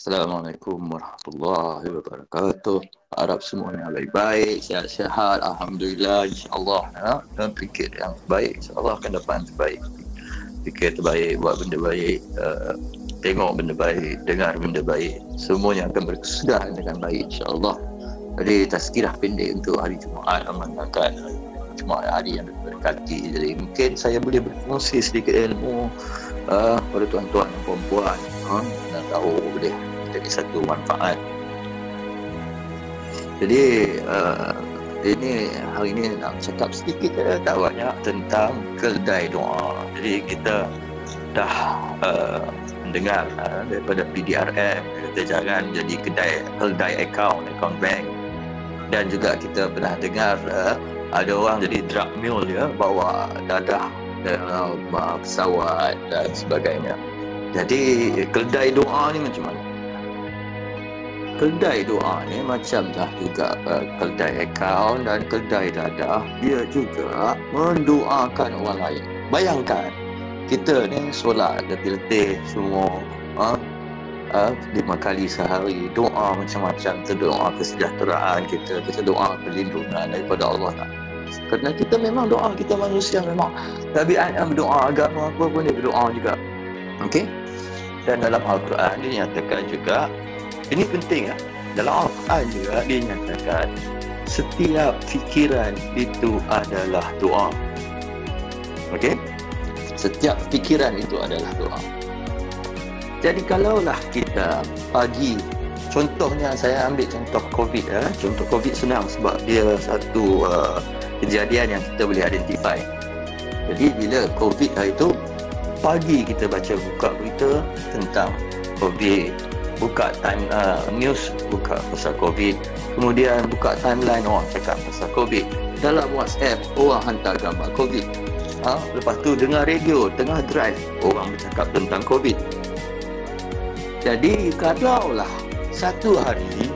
Assalamualaikum warahmatullahi wabarakatuh. Harap semuanya baik-baik, sihat-sihat. Alhamdulillah, insyaAllah. Ya. Dan fikir yang baik, insyaAllah akan dapat terbaik. Fikir terbaik, buat benda baik, uh, tengok benda baik, dengar benda baik. Semuanya akan berkesudahan dengan baik, insyaAllah. Jadi, tazkirah pendek untuk hari Jumaat, amankan Jumaat hari yang berkati. Jadi, mungkin saya boleh berkongsi sedikit ilmu uh, pada tuan-tuan dan perempuan. Uh, nak tahu boleh jadi satu manfaat jadi uh, ini hari ini nak cakap sedikit ya, tak banyak tentang kedai doa. Jadi kita dah uh, mendengar uh, daripada PDRM kita jangan jadi kedai kedai account account bank. Dan juga kita pernah dengar uh, ada orang jadi drug mule ya bawa dadah dalam uh, pesawat dan sebagainya. Jadi kedai doa ni macam mana kedai doa ni macam dah juga uh, kedai account dan kedai dadah. Dia juga mendoakan orang lain. Bayangkan kita ni solat letih-letih semua uh, uh, lima kali sehari doa macam-macam kita doa kesejahteraan kita kita doa perlindungan daripada Allah. Kerana kita memang doa kita manusia memang. Tabiat berdoa agama apa pun dia berdoa juga. Okey? Dan dalam Al-Quran dia nyatakan juga ini penting lah. Dalam Al-Quran juga dia nyatakan setiap fikiran itu adalah doa. Okey? Setiap fikiran itu adalah doa. Jadi kalaulah kita pagi contohnya saya ambil contoh COVID ya. Contoh COVID senang sebab dia satu uh, kejadian yang kita boleh identify. Jadi bila COVID itu pagi kita baca buka berita tentang COVID buka time uh, news buka pasal covid. Kemudian buka timeline orang cakap pasal covid. Dalam whatsapp orang hantar gambar covid. Ha? lepas tu dengar radio tengah drive orang bercakap tentang covid. Jadi kalaulah satu hari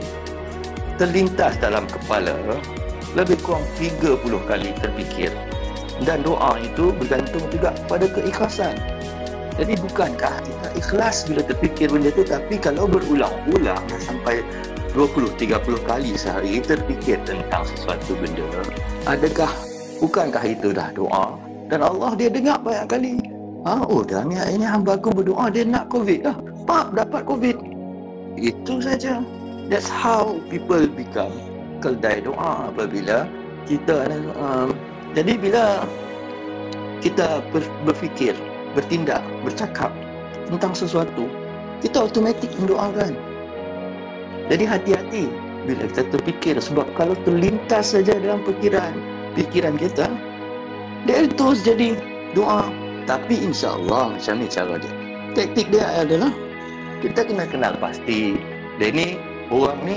terlintas dalam kepala lebih kurang 30 kali terfikir. Dan doa itu bergantung juga pada keikhlasan jadi bukankah kita ikhlas bila terfikir benda tu? Tapi kalau berulang-ulang sampai 20-30 kali sehari terfikir tentang sesuatu benda adakah bukankah itu dah doa? Dan Allah dia dengar banyak kali. Ha, oh dah ni ini hamba aku berdoa dia nak covid dah. Pap dapat covid. Itu saja. That's how people become keldai doa apabila kita um, jadi bila kita berfikir bertindak, bercakap tentang sesuatu, kita automatik mendoakan. Jadi hati-hati bila kita terfikir sebab kalau terlintas saja dalam fikiran, fikiran kita, dia terus jadi doa. Tapi insya Allah macam ni cara dia. Taktik dia adalah kita kena kenal pasti. Dia ni orang ni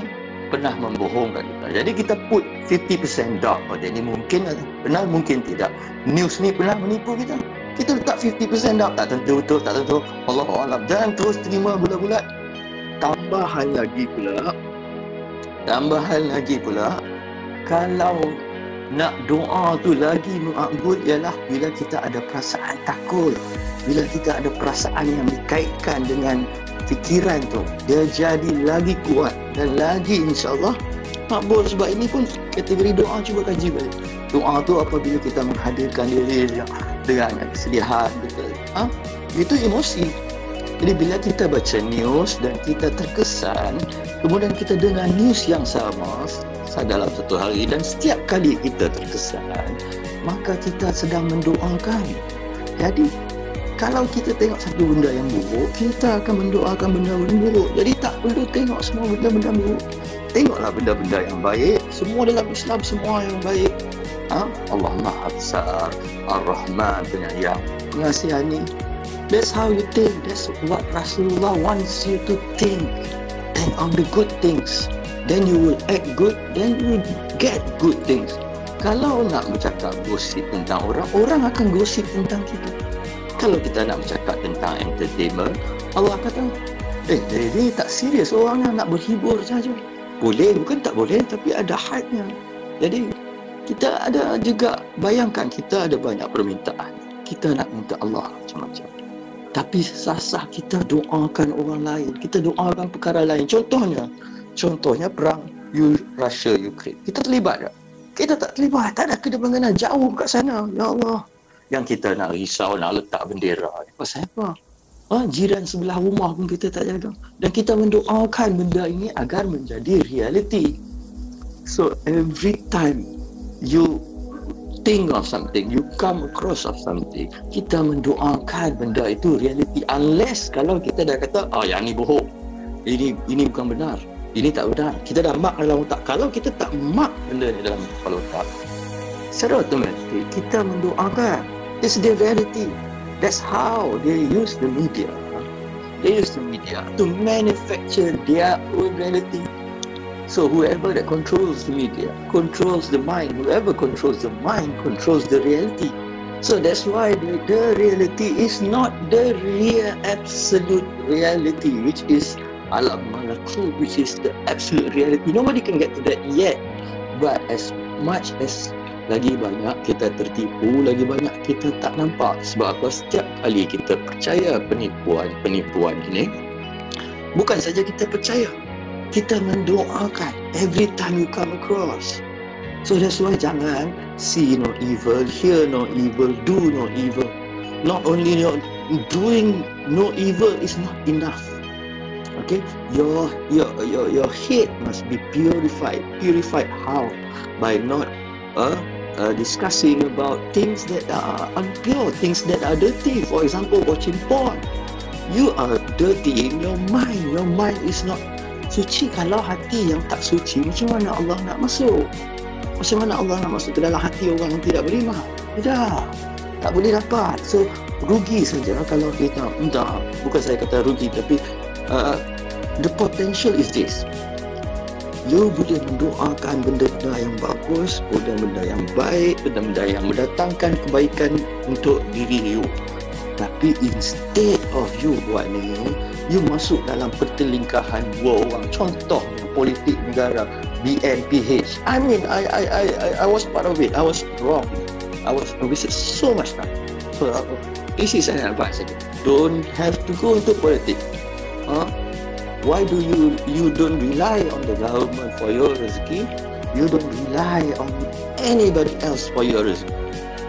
pernah membohongkan kita. Jadi kita put 50% doubt pada ni mungkin benar mungkin tidak. News ni pernah menipu kita kita letak 50% dah. Tak tentu betul tak tentu. Allah Alam. Jangan terus terima bulat-bulat. Tambahan lagi pula. Tambahan lagi pula. Kalau nak doa tu lagi makbul ialah bila kita ada perasaan takut. Bila kita ada perasaan yang dikaitkan dengan fikiran tu dia jadi lagi kuat dan lagi insyaAllah makbul. Sebab ini pun kategori doa cuba kaji balik. Doa tu apabila kita menghadirkan diri yang dengan kesedihan gitu. Ha? Itu emosi. Jadi bila kita baca news dan kita terkesan, kemudian kita dengar news yang sama dalam satu hari dan setiap kali kita terkesan, maka kita sedang mendoakan. Jadi kalau kita tengok satu benda yang buruk, kita akan mendoakan benda-benda buruk. Jadi tak perlu tengok semua benda-benda buruk. Tengoklah benda-benda yang baik. Semua dalam Islam semua yang baik ha? Allah Maha Besar Ar-Rahman penyayang pengasihani that's how you think. That's what Rasulullah wants you to think. Think of the good things. Then you will act good then you get good things. Kalau nak bercakap gosip tentang orang orang akan gosip tentang kita. Kalau kita nak bercakap tentang entertainment Allah kata eh ini tak serius orang nak berhibur saja. Boleh bukan tak boleh tapi ada hadnya jadi kita ada juga bayangkan kita ada banyak permintaan kita nak minta Allah macam-macam Tapi sasah kita doakan orang lain. Kita doakan perkara lain. Contohnya, contohnya perang Russia Ukraine. Kita terlibat tak? Kita tak terlibat. Tak ada mengena jauh kat sana. Ya Allah. Yang kita nak risau, nak letak bendera. Pasal apa? Ha, jiran sebelah rumah pun kita tak jaga. Dan kita mendoakan benda ini agar menjadi reality. So every time you think of something, you come across of something, kita mendoakan benda itu reality. Unless kalau kita dah kata, oh yang ni bohong. Ini ini bukan benar. Ini tak benar. Kita dah mark dalam otak. Kalau kita tak mark benda ni dalam kepala otak, secara otomatik kita mendoakan. It's the reality. That's how they use the media. They use the media to manufacture their own reality. So whoever that controls the media controls the mind. Whoever controls the mind controls the reality. So that's why the, the reality is not the real absolute reality, which is alam malakut, which is the absolute reality. Nobody can get to that yet. But as much as lagi banyak kita tertipu, lagi banyak kita tak nampak. Sebab apa? Setiap kali kita percaya penipuan-penipuan ini, bukan saja kita percaya, kita mendoakan every time you come across. So that's why jangan see no evil, hear no evil, do no evil. Not only your doing no evil is not enough. Okay, your your your your head must be purified. Purified how? By not uh, uh, discussing about things that are unpure, things that are dirty. For example, watching porn. You are dirty in your mind. Your mind is not suci. Kalau hati yang tak suci macam mana Allah nak masuk? Macam mana Allah nak masuk ke dalam hati orang yang tidak beriman tidak. Tak boleh dapat. So rugi saja kalau kita entah bukan saya kata rugi tapi uh, the potential is this. You boleh mendoakan benda-benda yang bagus benda-benda yang baik benda-benda yang mendatangkan kebaikan untuk diri you tapi instead of you buat ni you masuk dalam pertelingkahan dua orang contoh politik negara BNPH I mean I I I I was part of it. I was wrong. I was I wasted so much time so uh, this is an advice. Don't have to go into politics. Huh? why do you you don't rely on the government for your rezeki? You don't rely on anybody else for your rezeki.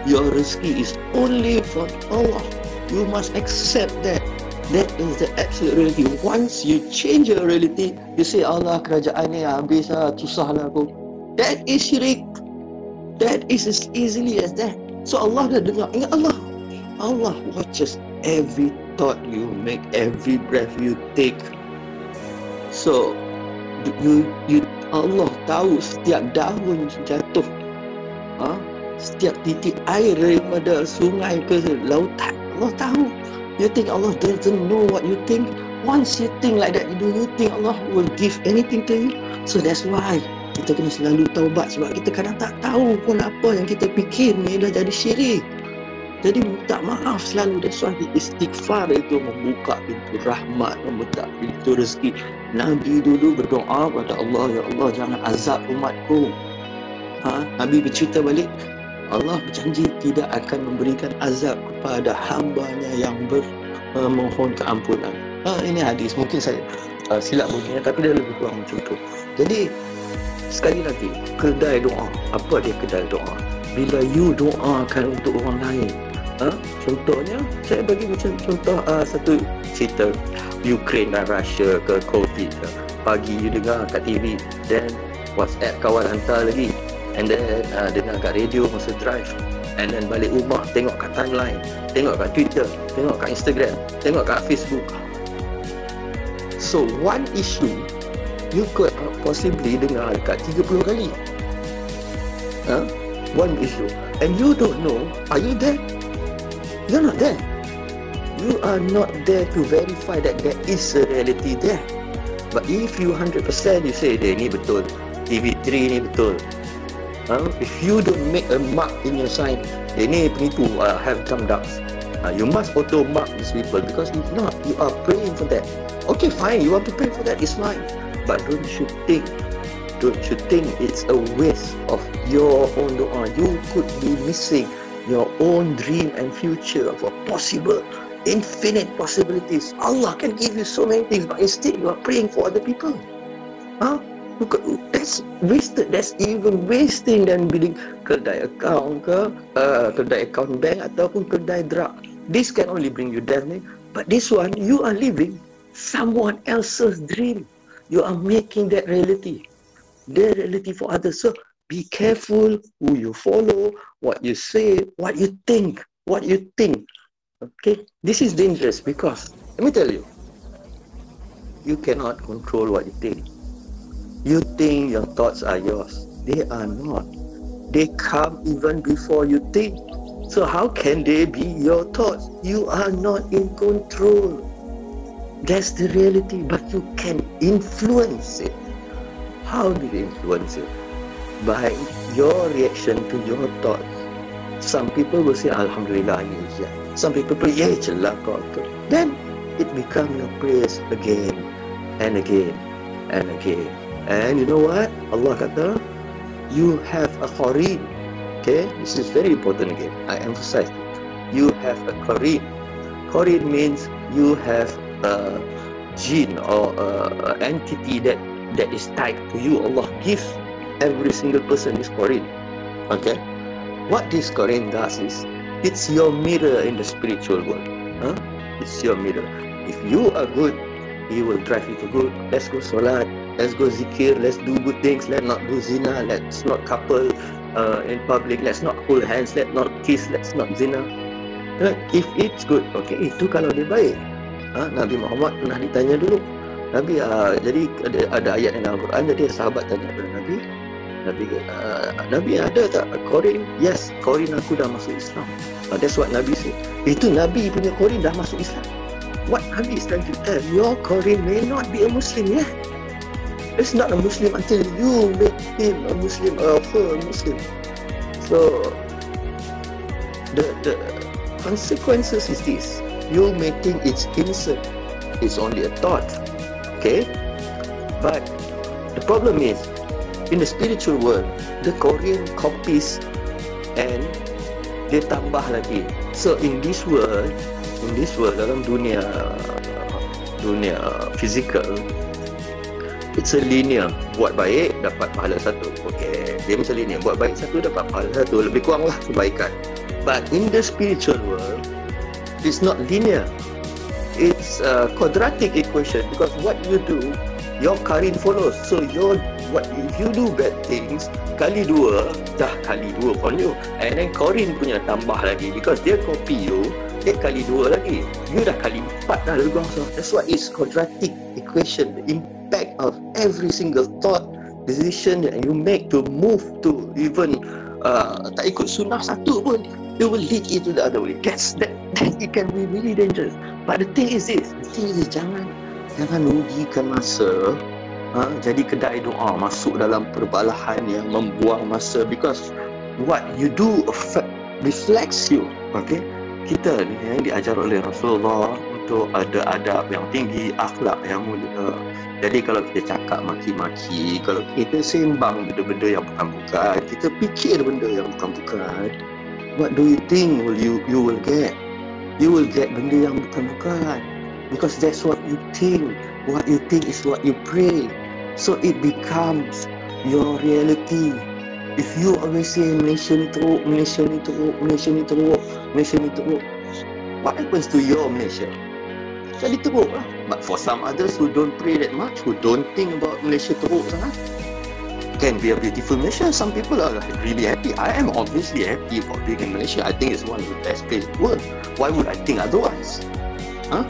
Your rezeki is only from Allah you must accept that That is the absolute reality. Once you change your reality, you say, Allah kerajaan ni habis lah, susah lah aku. That is syirik. That is as easily as that. So Allah dah dengar. Ingat Allah. Allah watches every thought you make, every breath you take. So, you, you, Allah tahu setiap daun jatuh. Ha? Setiap titik air daripada sungai ke lautan. Allah tahu. You think Allah doesn't know what you think? Once you think like that, do you think Allah will give anything to you? So that's why kita kena selalu taubat sebab kita kadang tak tahu pun apa yang kita fikir ni dah jadi syirik. Jadi minta maaf selalu That's why istighfar itu membuka pintu rahmat Membuka pintu rezeki Nabi dulu berdoa kepada Allah Ya Allah jangan azab umatku ha? Nabi bercerita balik Allah berjanji tidak akan memberikan azab kepada hambanya yang bermohon keampunan. Ha, ini hadis. Mungkin saya uh, silap bunyinya tapi dia lebih kurang macam tu. Jadi, sekali lagi, kedai doa. Apa dia kedai doa? Bila you doakan untuk orang lain. Ha? Contohnya, saya bagi macam contoh uh, satu cerita Ukraine dan Russia ke COVID ke. Pagi you dengar kat TV, then WhatsApp kawan hantar lagi and then uh, dengar kat radio masa drive. And then balik rumah tengok kat timeline tengok kat Twitter tengok kat Instagram tengok kat Facebook. So one issue you could possibly dengar dekat 30 kali. Huh? one issue. And you don't know are you there? You're not there. You are not there to verify that there is a reality there. But if you 100% you say ni betul. TV3 ni betul uh, if you don't make a mark in your sign ini penipu uh, have come doubts uh, you must auto mark these people because if not you are praying for that okay fine you want to pray for that is fine but don't you think don't you think it's a waste of your own doa you could be missing your own dream and future of a possible infinite possibilities. Allah can give you so many things, but instead you are praying for other people. Huh? That's wasted. That's even wasting than building kedai account ke, uh, kedai account bank ataupun kedai drug. This can only bring you death. But this one, you are living someone else's dream. You are making that reality. Their reality for others. So be careful who you follow, what you say, what you think, what you think. Okay, this is dangerous because let me tell you, you cannot control what you think. You think your thoughts are yours. They are not. They come even before you think. So how can they be your thoughts? You are not in control. That's the reality, but you can influence it. How do you influence it? By your reaction to your thoughts. Some people will say, Alhamdulillah, yeah. Some people will say, yeah, Then it becomes your praise again and again and again and you know what? Allah kata, you have a qarin. Okay, this is very important again. I emphasize. You have a qarin. Qarin means you have a jinn or a, a entity that that is tied to you. Allah gives every single person this qarin. Okay, what this qarin does is it's your mirror in the spiritual world. Huh? It's your mirror. If you are good, he will drive you to good. Let's go salat let's go zikir, let's do good things, let's not do zina, let's not couple uh, in public, let's not hold hands, let's not kiss, let's not zina. Uh, if it's good, okay, itu kalau dia baik. Ha, Nabi Muhammad pernah ditanya dulu. Nabi, uh, jadi ada, ada ayat dalam Al-Quran, jadi sahabat tanya kepada Nabi, Nabi, uh, Nabi ada tak korin? Yes, korin aku dah masuk Islam. Uh, that's what Nabi say. Itu Nabi punya korin dah masuk Islam. What Nabi is trying to tell, your korin may not be a Muslim. Yeah? He's not a Muslim until you make him a Muslim or her a Muslim. So the the consequences is this: you may think it's innocent, it's only a thought, okay? But the problem is, in the spiritual world, the Korean copies and dia tambah lagi. So in this world, in this world dalam dunia dunia physical, it's a linear. Buat baik dapat pahala satu. Okay dia macam linear. Buat baik satu dapat pahala satu. Lebih kurang lah kebaikan. But in the spiritual world it's not linear. It's a quadratic equation because what you do your karin follows. So your what if you do bad things kali dua dah kali dua on you. And then karin punya tambah lagi because dia copy you dia kali dua lagi. You dah kali empat dah lebih kurang. So that's what is quadratic equation the impact of every single thought decision that you make to move to even uh, tak ikut sunnah satu pun it will lead you to the other way. That's that, that it can be really dangerous. But the thing is this the thing is jangan jangan rugikan masa ha, jadi kedai doa masuk dalam perbalahan yang membuang masa. Because what you do affect reflects you okay kita ni yang diajar oleh Rasulullah untuk ada adab yang tinggi, akhlak yang mulia. Jadi kalau kita cakap maki-maki, kalau kita sembang benda-benda yang bukan-bukan, kita fikir benda yang bukan-bukan, what do you think will you you will get? You will get benda yang bukan-bukan. Because that's what you think. What you think is what you pray. So it becomes your reality. If you always say Malaysia ni teruk, Malaysia ni teruk, Malaysia ni teruk, Malaysia ni teruk, what happens to your Malaysia? jadi teruk lah. But for some others who don't pray that much, who don't think about Malaysia teruk sangat, can be a beautiful Malaysia. Some people are really happy. I am obviously happy for being in Malaysia. I think it's one of the best places in the world. Why would I think otherwise? Huh?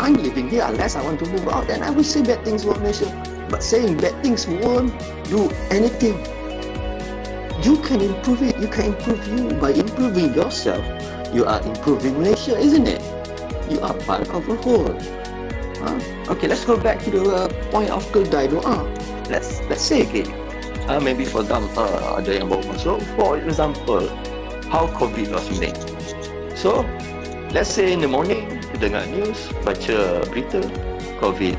I'm living here unless I want to move out. Then I will say bad things about Malaysia. But saying bad things won't do anything. You can improve it. You can improve you by improving yourself. You are improving Malaysia, isn't it? you are part of a whole. Huh? Okay, let's go back to the uh, point of kedai doa. Let's let's say again. Uh, maybe for them, uh, ada yang baru masuk. For example, how COVID was made. So, let's say in the morning, dengar news, baca berita, COVID.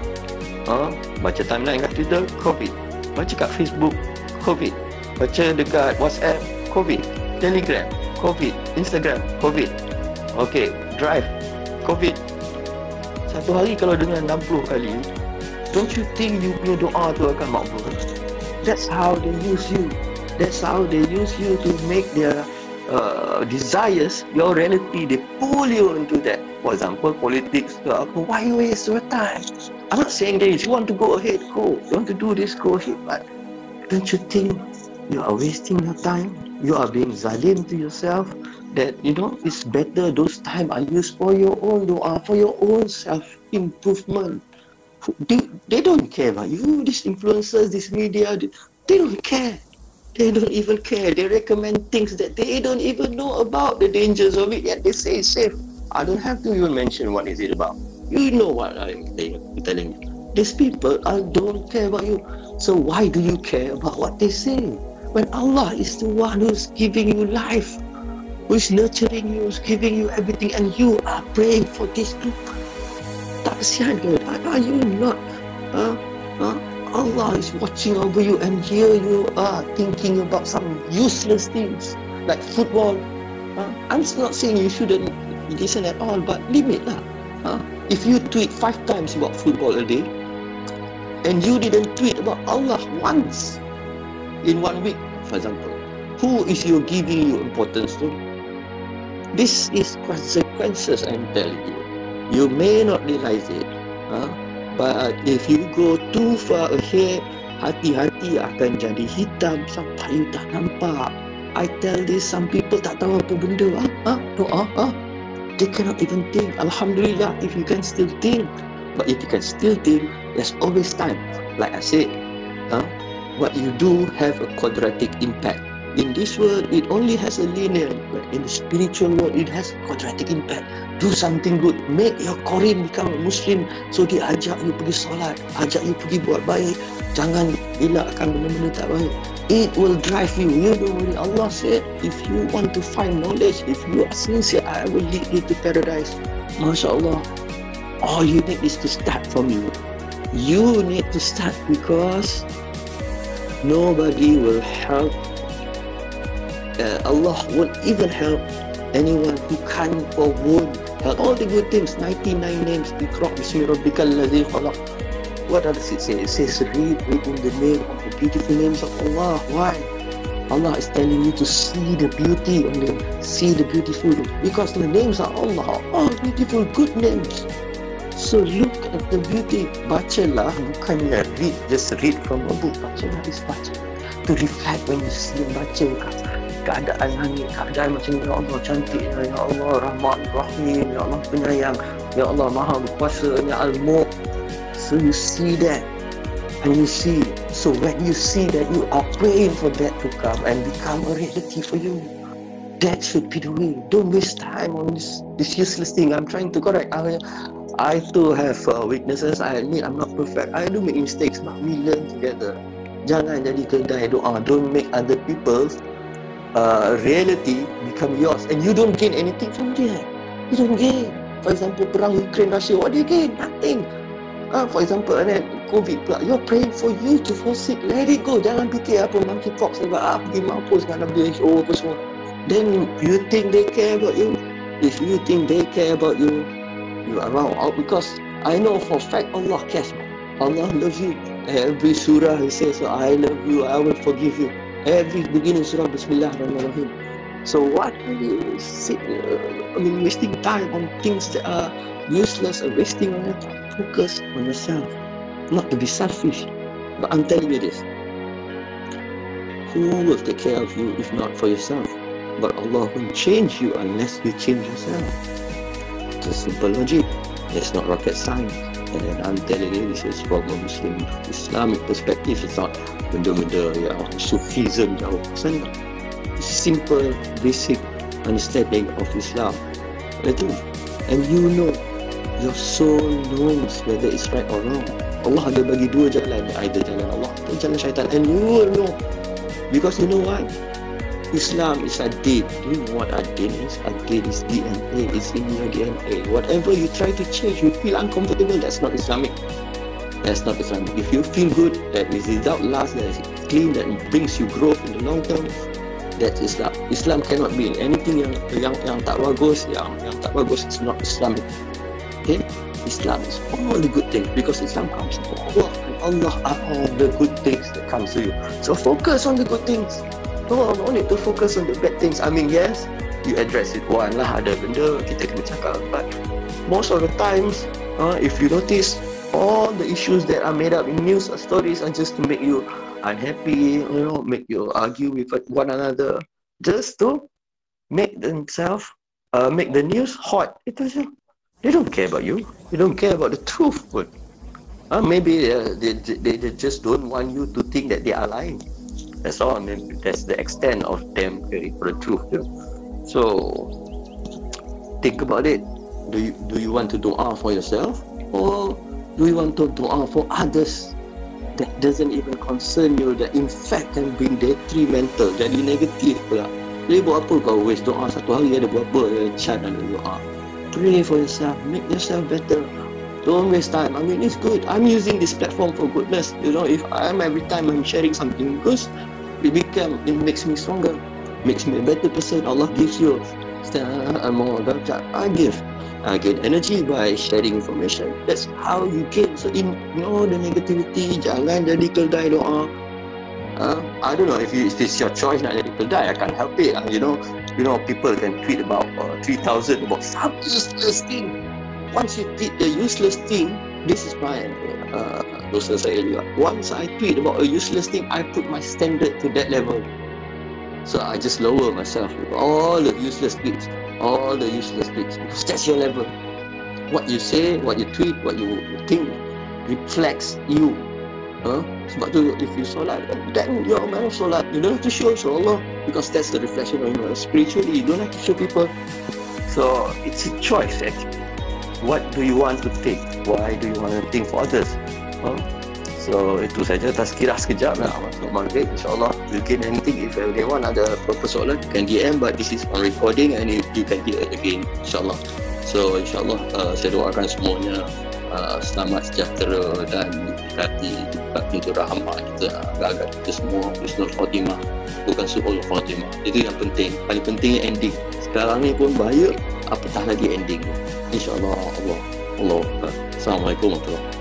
Uh, baca timeline kat Twitter, COVID. Baca kat Facebook, COVID. Baca dekat WhatsApp, COVID. Telegram, COVID. Instagram, COVID. Okay, drive COVID. Satu hari kalau dengar 60 kali, don't you think you punya doa tu akan makbul? That's how they use you. That's how they use you to make their uh, desires, your reality, they pull you into that. For example, politics. Uh, why waste your time? I'm not saying that if you want to go ahead, go. You want to do this, go ahead. But don't you think you are wasting your time? You are being zalim to yourself. That you know it's better those time are used for your own dua, for your own self improvement. They, they don't care about you. These influencers, this media, they don't care. They don't even care. They recommend things that they don't even know about the dangers of it, yet they say it's safe. I don't have to even mention what is it about. You know what I'm telling you. These people I don't care about you. So why do you care about what they say? When Allah is the one who's giving you life, who is nurturing you, who's giving you everything, and you are praying for these people. Kesian ke? Are you not? Huh? Huh? Allah is watching over you and here you are thinking about some useless things like football. Uh, I'm not saying you shouldn't listen at all, but limit lah. Uh, if you tweet five times about football a day and you didn't tweet about Allah once in one week, for example, who is you giving you importance to? This is consequences I'm telling you. You may not realize it. Uh, But if you go too far ahead, hati-hati akan jadi hitam sampai you tak nampak. I tell this, some people tak tahu apa benda. Ah, ah, doa, ah. They cannot even think. Alhamdulillah, if you can still think. But if you can still think, there's always time. Like I said, ah, what you do have a quadratic impact. In this world, it only has a linear, but in the spiritual world, it has a quadratic impact. Do something good. Make your Korean become Muslim. So dia ajak you pergi solat, ajak you pergi buat baik. Jangan akan benda-benda tak baik. It will drive you. You don't worry. Allah said, if you want to find knowledge, if you are sincere, I will lead you to paradise. Masya Allah. All you need is to start from you. You need to start because nobody will help uh, Allah won't even help anyone who can't or won't help all the good things 99 names Iqra bismi what does it say? It says read, read in the name of the beautiful names of Allah. Why? Allah is telling you to see the beauty of them, see the beautiful because the names are Allah, all beautiful, good names. So look at the beauty. Bacalah bukannya read, just read from a book. Bacalah is baca. To reflect when you see baca keadaan langit, keadaan macam Ya Allah cantik, Ya Allah rahmat, rahim, Ya Allah penyayang, Ya Allah maha berkuasa, Ya Al-Muq. So you see that and you see, so when you see that you are praying for that to come and become a reality for you, that should be the way. Don't waste time on this, this useless thing. I'm trying to correct. I, I too have uh, weaknesses. I admit I'm not perfect. I do make mistakes, but we learn together. Jangan jadi kedai doa. Don't make other people uh, reality become yours and you don't gain anything from there. You don't gain. For example, perang Ukraine Russia, what do you gain? Nothing. Uh, for example, and then COVID pula, you're praying for you to fall sick. Let it go. Jangan fikir apa monkeypox sebab ah, pergi mampus dengan WHO apa semua. Then you think they care about you? If you think they care about you, you wrong. Oh, because I know for fact Allah cares. Allah loves you. Every surah he says, I love you, I will forgive you. every beginning surah Bismillahirrahmanirrahim. So what are you uh, I mean, wasting time on things that are useless or wasting on your? Focus on yourself. Not to be selfish. But I'm telling you this. Who will take care of you if not for yourself? But Allah won't change you unless you change yourself. It's a simple logic. It's not rocket science. And I'm telling you, this is from a Muslim Islamic perspective. It's not benda-benda yang Sufism jauh. It's simple, basic understanding of Islam. Itu. And you know, your soul knows whether it's right or wrong. Allah ada bagi dua jalan, either jalan Allah atau jalan syaitan. And you will know. Because you know why? Islam is a deen. Do you know what a deen is? A deen is DNA. It's in your DNA. Whatever you try to change, you feel uncomfortable, that's not Islamic. That's not Islamic. If you feel good, that is without lust, that is clean, that brings you growth in the long term, that's Islam. Islam cannot be in anything yang yang yang tak bagus, yang yang tak bagus is not Islamic. Okay? Islam is all the good things because Islam comes from Allah and Allah are all the good things that comes to you. So focus on the good things. No, no need to focus on the bad things. I mean, yes, you address it one lah. Ada benda kita kena cakap. But most of the times uh, if you notice all the issues that are made up in news or stories are just to make you unhappy you know make you argue with one another. Just to make themselves uh, make the news hot. Itu saja they don't care about you. They don't care about the truth. But uh, maybe uh, they, they, they just don't want you to think that they are lying that's all that's the extent of them caring for the truth? So think about it. Do you do you want to do dua for yourself or do you want to do dua for others that doesn't even concern you that in fact can be detrimental jadi negatif pula. Jadi buat apa kau waste doa ah, satu hari ada berapa chat ada doa. Pray for yourself, make yourself better. Don't waste time. I mean, it's good. I'm using this platform for goodness. You know, if I'm every time I'm sharing something good, it become it makes me stronger makes me a better person. Allah gives you a more darajat. I give. I get energy by sharing information. That's how you gain. So ignore the negativity. Jangan jadi keldai doa. Uh, I don't know if, you, if it's your choice nak jadi keldai. I can't help it. Uh, you know, you know people can tweet about uh, 3,000 about some useless thing. Once you tweet the useless thing, this is my uh, juga. Once I tweet about a useless thing, I put my standard to that level. So I just lower myself with all the useless tweets, all the useless tweets, because that's your level. What you say, what you tweet, what you think reflects you. Huh? Sebab tu if you solat, then you're a man of solat. You don't have to show show Allah because that's the reflection of you. Spiritually, you don't have to show people. So it's a choice actually. What do you want to think? Why do you want to think for others? Huh? So itu saja. Tazkirah sekejap lah. Masuk maghrib insyaAllah. You can anything. If anyone ada apa-apa soalan you can DM but this is on recording and you, you can hear it again insyaAllah. So insyaAllah uh, saya doakan semuanya uh, selamat sejahtera dan dikati dekat pintu rahmat kita agak-agak kita semua. Husnul Fatimah bukan Su'ul Fatimah itu yang penting. Paling penting ending sekarang ni pun bahaya. Apatah lagi ending. insyaAllah Allah. Allah. Assalamualaikum warahmatullahi